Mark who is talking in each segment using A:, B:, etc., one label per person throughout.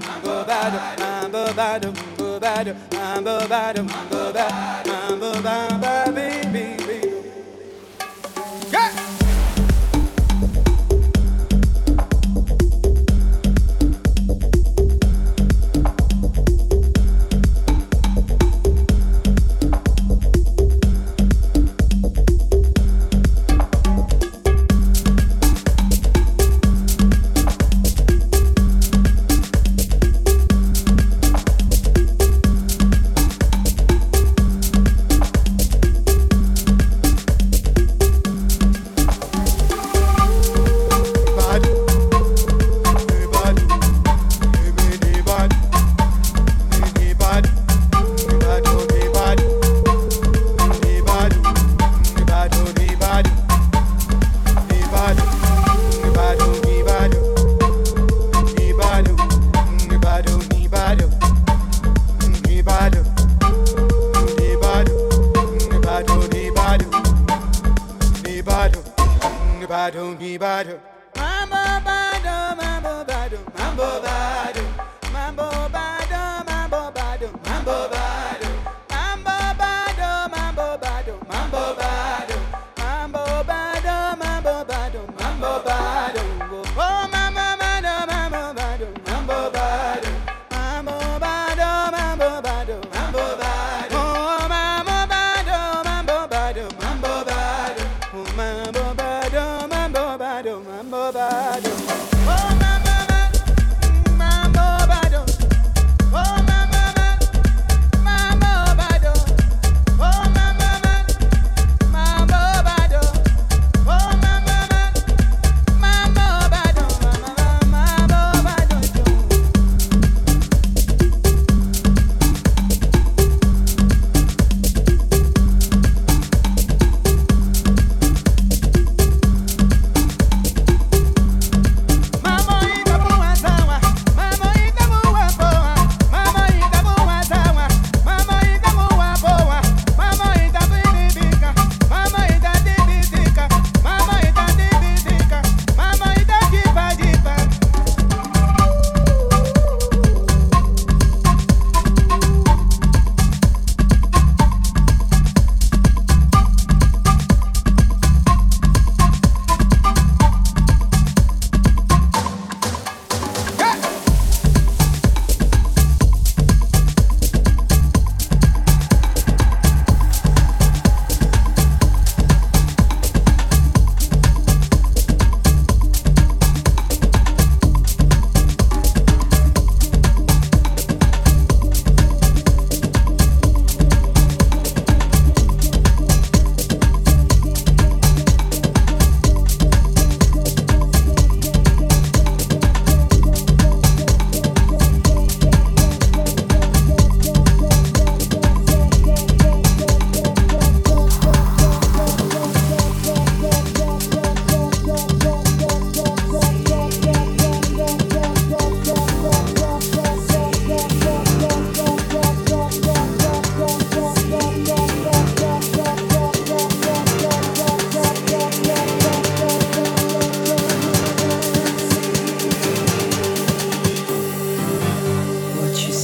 A: badum I'm bo badum I'm bo badum I'm bo badum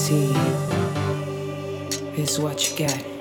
A: see is what you get.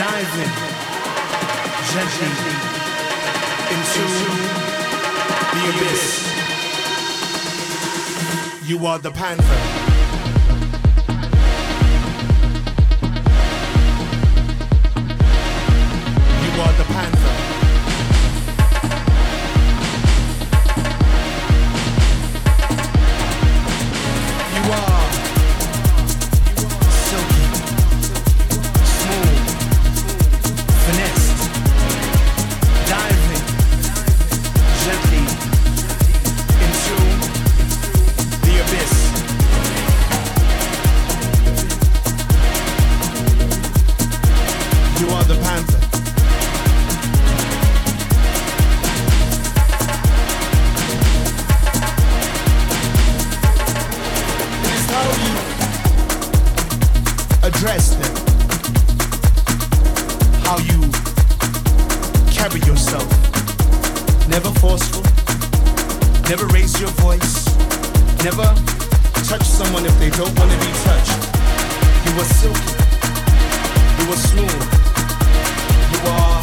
A: diving gently into the abyss. You are the panther. Never forceful. Never raise your voice. Never touch someone if they don't want to be touched. You were silky. You were smooth. You are